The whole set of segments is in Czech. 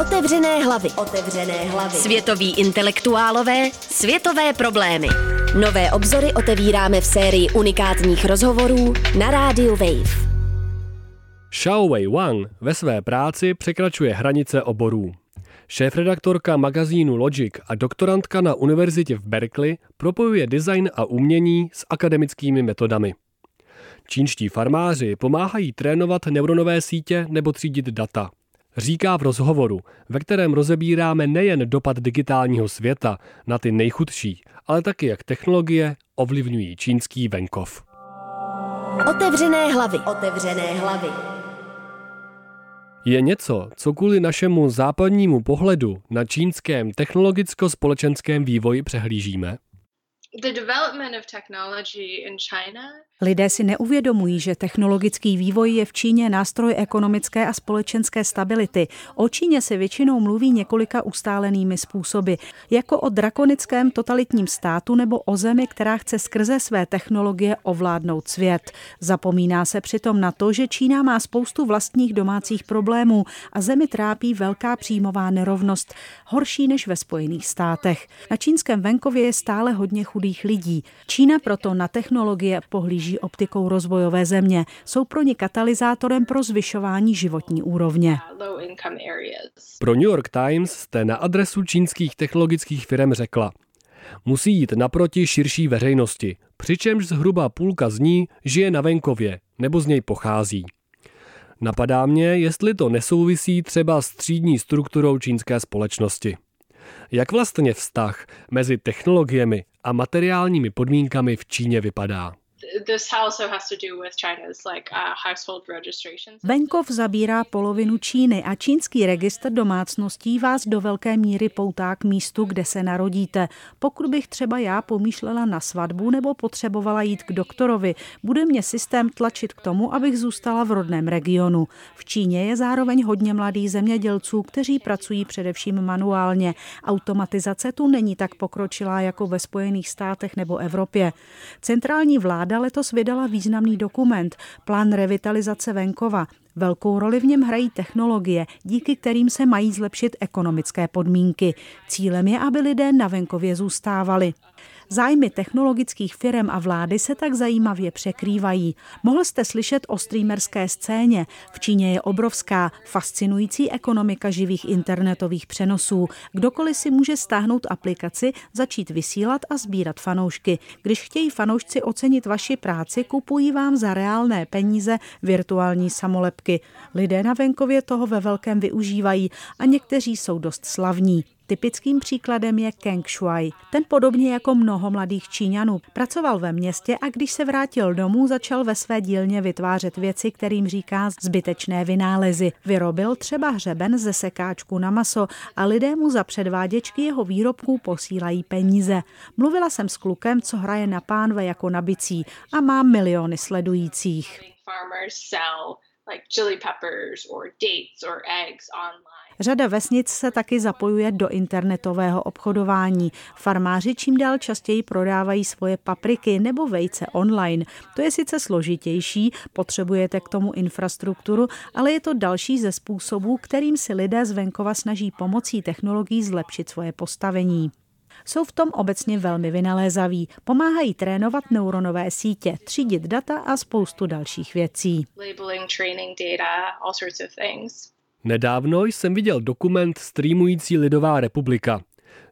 Otevřené hlavy. Otevřené hlavy. Světoví intelektuálové, světové problémy. Nové obzory otevíráme v sérii unikátních rozhovorů na rádiu Wave. Xiao Wei Wang ve své práci překračuje hranice oborů. Šéfredaktorka magazínu Logic a doktorantka na univerzitě v Berkeley propojuje design a umění s akademickými metodami. Čínští farmáři pomáhají trénovat neuronové sítě nebo třídit data. Říká v rozhovoru, ve kterém rozebíráme nejen dopad digitálního světa na ty nejchudší, ale taky jak technologie ovlivňují čínský venkov. Otevřené hlavy. Otevřené hlavy. Je něco, co kvůli našemu západnímu pohledu na čínském technologicko-společenském vývoji přehlížíme? Lidé si neuvědomují, že technologický vývoj je v Číně nástroj ekonomické a společenské stability. O Číně se většinou mluví několika ustálenými způsoby, jako o drakonickém totalitním státu nebo o zemi, která chce skrze své technologie ovládnout svět. Zapomíná se přitom na to, že Čína má spoustu vlastních domácích problémů a zemi trápí velká příjmová nerovnost, horší než ve Spojených státech. Na čínském venkově je stále hodně chudých lidí. Čína proto na technologie pohlíží hlíží optikou rozvojové země. Jsou pro ně katalyzátorem pro zvyšování životní úrovně. Pro New York Times jste na adresu čínských technologických firm řekla, musí jít naproti širší veřejnosti, přičemž zhruba půlka z ní žije na venkově nebo z něj pochází. Napadá mě, jestli to nesouvisí třeba s třídní strukturou čínské společnosti. Jak vlastně vztah mezi technologiemi a materiálními podmínkami v Číně vypadá? Uh. Venkov zabírá polovinu Číny a čínský registr domácností vás do velké míry poutá k místu, kde se narodíte. Pokud bych třeba já pomýšlela na svatbu nebo potřebovala jít k doktorovi, bude mě systém tlačit k tomu, abych zůstala v rodném regionu. V Číně je zároveň hodně mladých zemědělců, kteří pracují především manuálně. Automatizace tu není tak pokročilá jako ve Spojených státech nebo Evropě. Centrální vláda letos vydala významný dokument, plán revitalizace venkova. Velkou roli v něm hrají technologie, díky kterým se mají zlepšit ekonomické podmínky. Cílem je, aby lidé na venkově zůstávali. Zájmy technologických firm a vlády se tak zajímavě překrývají. Mohl jste slyšet o streamerské scéně. V Číně je obrovská, fascinující ekonomika živých internetových přenosů. Kdokoliv si může stáhnout aplikaci, začít vysílat a sbírat fanoušky. Když chtějí fanoušci ocenit vaši práci, kupují vám za reálné peníze virtuální samolepky. Lidé na venkově toho ve velkém využívají a někteří jsou dost slavní. Typickým příkladem je Kang Shuai. Ten podobně jako mnoho mladých Číňanů pracoval ve městě a když se vrátil domů, začal ve své dílně vytvářet věci, kterým říká zbytečné vynálezy. Vyrobil třeba hřeben ze sekáčku na maso a lidé mu za předváděčky jeho výrobků posílají peníze. Mluvila jsem s klukem, co hraje na pánve jako na bicí a má miliony sledujících. Like chili peppers or dates or eggs online. Řada vesnic se taky zapojuje do internetového obchodování. Farmáři čím dál častěji prodávají svoje papriky nebo vejce online. To je sice složitější, potřebujete k tomu infrastrukturu, ale je to další ze způsobů, kterým si lidé z venkova snaží pomocí technologií zlepšit svoje postavení jsou v tom obecně velmi vynalézaví. Pomáhají trénovat neuronové sítě, třídit data a spoustu dalších věcí. Nedávno jsem viděl dokument Streamující lidová republika.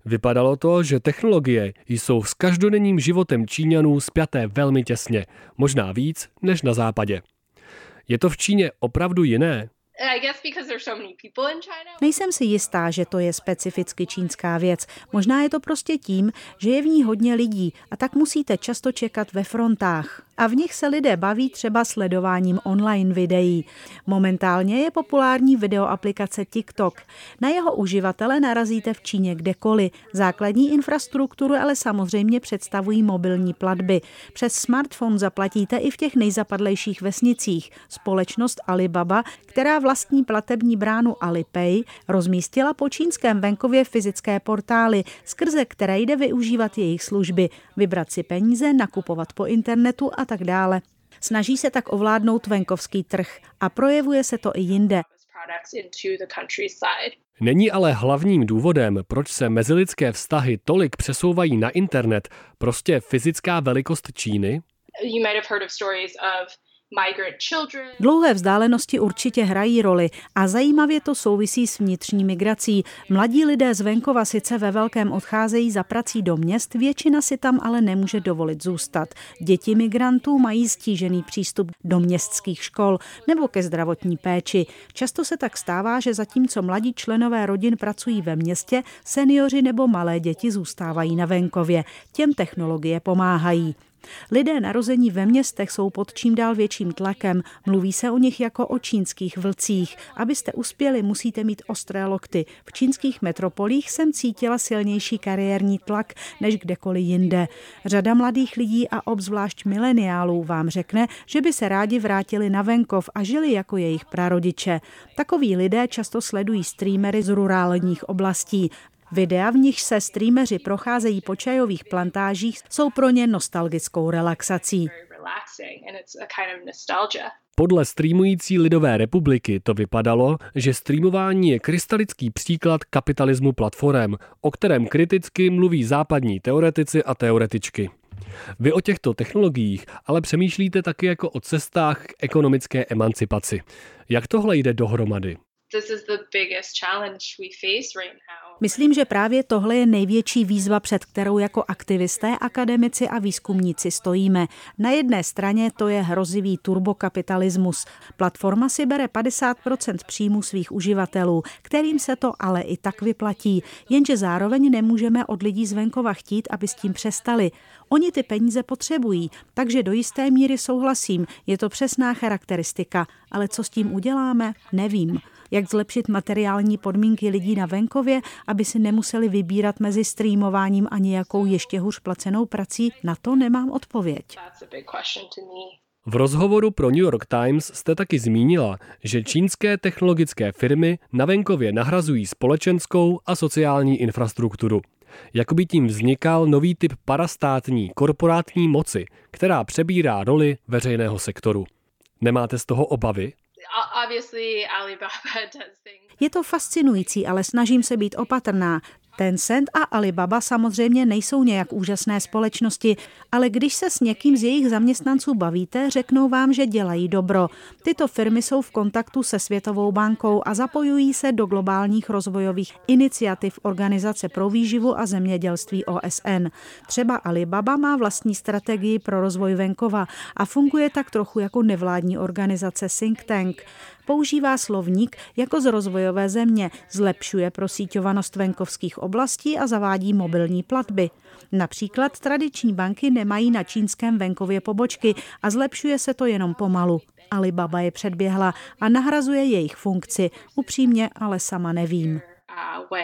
Vypadalo to, že technologie jsou s každodenním životem Číňanů spjaté velmi těsně, možná víc než na západě. Je to v Číně opravdu jiné? Nejsem si jistá, že to je specificky čínská věc. Možná je to prostě tím, že je v ní hodně lidí a tak musíte často čekat ve frontách a v nich se lidé baví třeba sledováním online videí. Momentálně je populární videoaplikace TikTok. Na jeho uživatele narazíte v Číně kdekoliv. Základní infrastrukturu ale samozřejmě představují mobilní platby. Přes smartphone zaplatíte i v těch nejzapadlejších vesnicích. Společnost Alibaba, která vlastní platební bránu Alipay, rozmístila po čínském venkově fyzické portály, skrze které jde využívat jejich služby, vybrat si peníze, nakupovat po internetu a tak dále. Snaží se tak ovládnout venkovský trh a projevuje se to i jinde. Není ale hlavním důvodem, proč se mezilidské vztahy tolik přesouvají na internet, prostě fyzická velikost Číny? You might have heard of stories of Dlouhé vzdálenosti určitě hrají roli a zajímavě to souvisí s vnitřní migrací. Mladí lidé z venkova sice ve velkém odcházejí za prací do měst, většina si tam ale nemůže dovolit zůstat. Děti migrantů mají stížený přístup do městských škol nebo ke zdravotní péči. Často se tak stává, že zatímco mladí členové rodin pracují ve městě, seniori nebo malé děti zůstávají na venkově. Těm technologie pomáhají. Lidé narození ve městech jsou pod čím dál větším tlakem. Mluví se o nich jako o čínských vlcích. Abyste uspěli, musíte mít ostré lokty. V čínských metropolích jsem cítila silnější kariérní tlak než kdekoliv jinde. Řada mladých lidí a obzvlášť mileniálů vám řekne, že by se rádi vrátili na venkov a žili jako jejich prarodiče. Takoví lidé často sledují streamery z rurálních oblastí. Videa, v nich se streameři procházejí po čajových plantážích, jsou pro ně nostalgickou relaxací. Podle streamující Lidové republiky to vypadalo, že streamování je krystalický příklad kapitalismu platform, o kterém kriticky mluví západní teoretici a teoretičky. Vy o těchto technologiích ale přemýšlíte taky jako o cestách k ekonomické emancipaci. Jak tohle jde dohromady? Myslím, že právě tohle je největší výzva, před kterou jako aktivisté, akademici a výzkumníci stojíme. Na jedné straně to je hrozivý turbokapitalismus. Platforma si bere 50% příjmu svých uživatelů, kterým se to ale i tak vyplatí, jenže zároveň nemůžeme od lidí z venkova chtít, aby s tím přestali. Oni ty peníze potřebují, takže do jisté míry souhlasím, je to přesná charakteristika, ale co s tím uděláme, nevím jak zlepšit materiální podmínky lidí na venkově, aby si nemuseli vybírat mezi streamováním a nějakou ještě hůř placenou prací, na to nemám odpověď. V rozhovoru pro New York Times jste taky zmínila, že čínské technologické firmy na venkově nahrazují společenskou a sociální infrastrukturu. Jakoby tím vznikal nový typ parastátní korporátní moci, která přebírá roli veřejného sektoru. Nemáte z toho obavy? Je to fascinující, ale snažím se být opatrná. Tencent a Alibaba samozřejmě nejsou nějak úžasné společnosti, ale když se s někým z jejich zaměstnanců bavíte, řeknou vám, že dělají dobro. Tyto firmy jsou v kontaktu se Světovou bankou a zapojují se do globálních rozvojových iniciativ Organizace pro výživu a zemědělství OSN. Třeba Alibaba má vlastní strategii pro rozvoj venkova a funguje tak trochu jako nevládní organizace Think Tank. Používá slovník jako z rozvojové země, zlepšuje prosíťovanost venkovských oblastí a zavádí mobilní platby. Například tradiční banky nemají na čínském venkově pobočky a zlepšuje se to jenom pomalu. Alibaba je předběhla a nahrazuje jejich funkci. Upřímně ale sama nevím. Uh,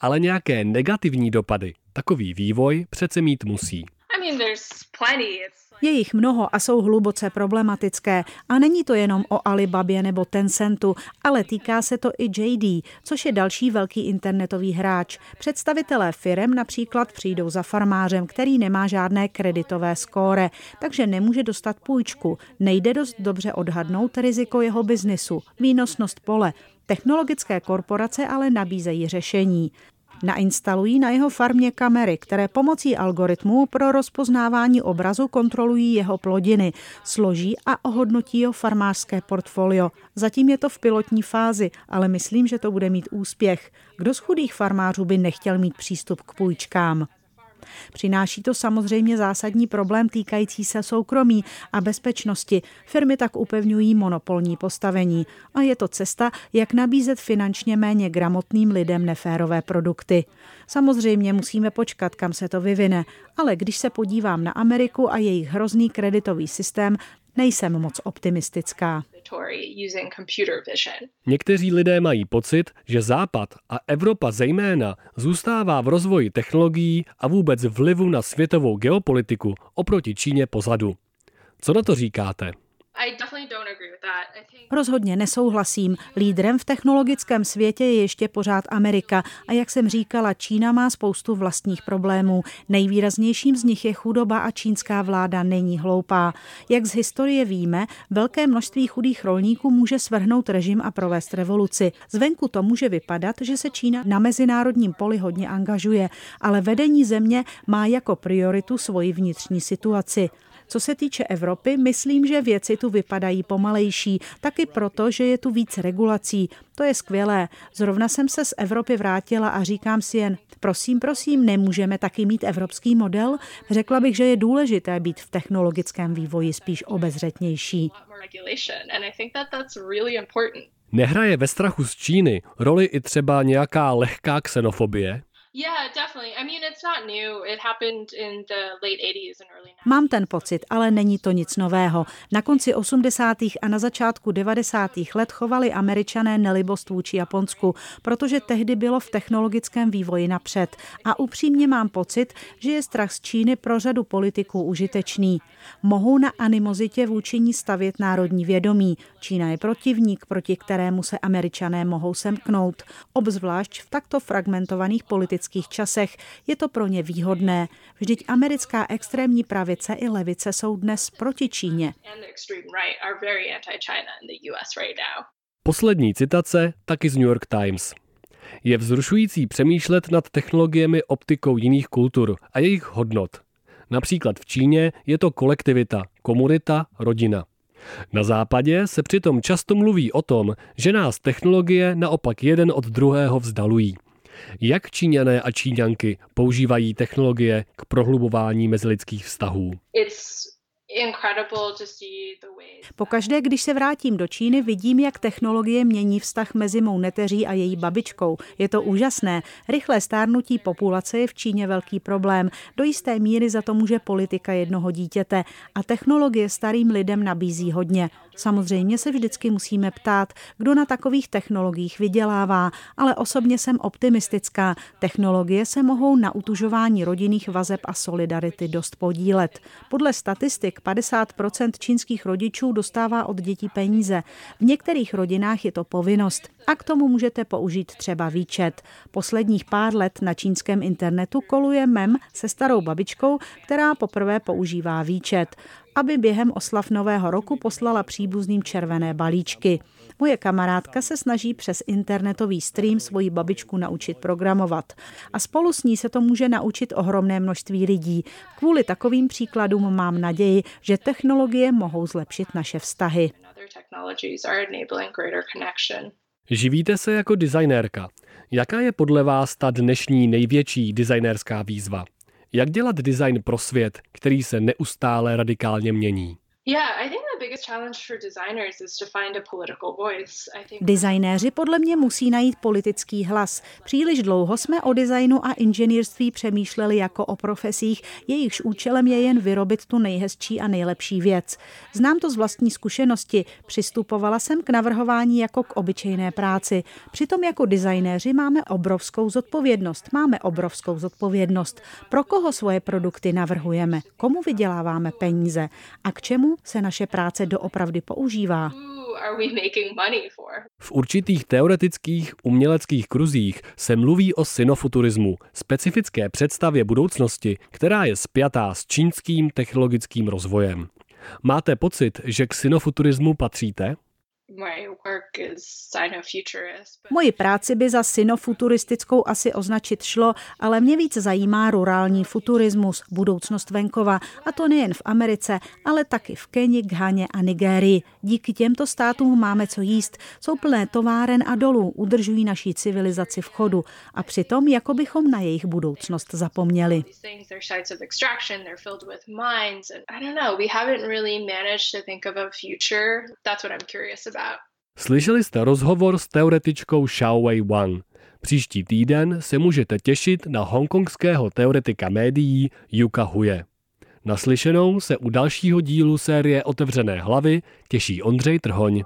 ale nějaké negativní dopady takový vývoj přece mít musí. Je jich mnoho a jsou hluboce problematické. A není to jenom o Alibabě nebo Tencentu, ale týká se to i JD, což je další velký internetový hráč. Představitelé firem například přijdou za farmářem, který nemá žádné kreditové skóre, takže nemůže dostat půjčku. Nejde dost dobře odhadnout riziko jeho biznisu, výnosnost pole. Technologické korporace ale nabízejí řešení. Nainstalují na jeho farmě kamery, které pomocí algoritmů pro rozpoznávání obrazu kontrolují jeho plodiny, složí a ohodnotí jeho farmářské portfolio. Zatím je to v pilotní fázi, ale myslím, že to bude mít úspěch. Kdo z chudých farmářů by nechtěl mít přístup k půjčkám? Přináší to samozřejmě zásadní problém týkající se soukromí a bezpečnosti. Firmy tak upevňují monopolní postavení. A je to cesta, jak nabízet finančně méně gramotným lidem neférové produkty. Samozřejmě musíme počkat, kam se to vyvine, ale když se podívám na Ameriku a jejich hrozný kreditový systém, nejsem moc optimistická. Někteří lidé mají pocit, že Západ a Evropa zejména zůstává v rozvoji technologií a vůbec vlivu na světovou geopolitiku oproti Číně pozadu. Co na to říkáte? Rozhodně nesouhlasím. Lídrem v technologickém světě je ještě pořád Amerika a jak jsem říkala, Čína má spoustu vlastních problémů. Nejvýraznějším z nich je chudoba a čínská vláda není hloupá. Jak z historie víme, velké množství chudých rolníků může svrhnout režim a provést revoluci. Zvenku to může vypadat, že se Čína na mezinárodním poli hodně angažuje, ale vedení země má jako prioritu svoji vnitřní situaci. Co se týče Evropy, myslím, že věci tu vypadají pomalejší, taky proto, že je tu víc regulací. To je skvělé. Zrovna jsem se z Evropy vrátila a říkám si jen, prosím, prosím, nemůžeme taky mít evropský model? Řekla bych, že je důležité být v technologickém vývoji spíš obezřetnější. Nehraje ve strachu z Číny roli i třeba nějaká lehká xenofobie? Mám ten pocit, ale není to nic nového. Na konci 80. a na začátku 90. let chovali američané nelibost vůči Japonsku, protože tehdy bylo v technologickém vývoji napřed. A upřímně mám pocit, že je strach z Číny pro řadu politiků užitečný. Mohou na animozitě vůči ní stavět národní vědomí. Čína je protivník, proti kterému se američané mohou semknout. Obzvlášť v takto fragmentovaných politických historických časech je to pro ně výhodné. Vždyť americká extrémní pravice i levice jsou dnes proti Číně. Poslední citace taky z New York Times. Je vzrušující přemýšlet nad technologiemi optikou jiných kultur a jejich hodnot. Například v Číně je to kolektivita, komunita, rodina. Na západě se přitom často mluví o tom, že nás technologie naopak jeden od druhého vzdalují. Jak Číňané a Číňanky používají technologie k prohlubování mezilidských vztahů? Pokaždé, když se vrátím do Číny, vidím, jak technologie mění vztah mezi mou neteří a její babičkou. Je to úžasné. Rychlé stárnutí populace je v Číně velký problém. Do jisté míry za to může politika jednoho dítěte a technologie starým lidem nabízí hodně. Samozřejmě se vždycky musíme ptát, kdo na takových technologiích vydělává, ale osobně jsem optimistická. Technologie se mohou na utužování rodinných vazeb a solidarity dost podílet. Podle statistik 50% čínských rodičů dostává od dětí peníze. V některých rodinách je to povinnost a k tomu můžete použít třeba výčet. Posledních pár let na čínském internetu koluje mem se starou babičkou, která poprvé používá výčet aby během oslav Nového roku poslala příbuzným červené balíčky. Moje kamarádka se snaží přes internetový stream svoji babičku naučit programovat. A spolu s ní se to může naučit ohromné množství lidí. Kvůli takovým příkladům mám naději, že technologie mohou zlepšit naše vztahy. Živíte se jako designérka. Jaká je podle vás ta dnešní největší designérská výzva? Jak dělat design pro svět, který se neustále radikálně mění? Designéři podle mě musí najít politický hlas. Příliš dlouho jsme o designu a inženýrství přemýšleli jako o profesích, jejichž účelem je jen vyrobit tu nejhezčí a nejlepší věc. Znám to z vlastní zkušenosti. Přistupovala jsem k navrhování jako k obyčejné práci. Přitom jako designéři máme obrovskou zodpovědnost. Máme obrovskou zodpovědnost. Pro koho svoje produkty navrhujeme? Komu vyděláváme peníze? A k čemu se naše práce doopravdy používá. V určitých teoretických uměleckých kruzích se mluví o synofuturismu, specifické představě budoucnosti, která je spjatá s čínským technologickým rozvojem. Máte pocit, že k synofuturismu patříte? Moji práci by za synofuturistickou asi označit šlo, ale mě víc zajímá rurální futurismus, budoucnost venkova, a to nejen v Americe, ale taky v Keni, Ghaně a Nigérii. Díky těmto státům máme co jíst, jsou plné továren a dolů, udržují naší civilizaci v chodu a přitom jako bychom na jejich budoucnost zapomněli. That's what I'm curious about. Slyšeli jste rozhovor s teoretičkou Xiaowei Wang. Příští týden se můžete těšit na hongkongského teoretika médií Yuka Huje. Naslyšenou se u dalšího dílu série Otevřené hlavy těší Ondřej Trhoň.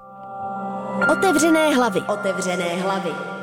Otevřené hlavy. Otevřené hlavy.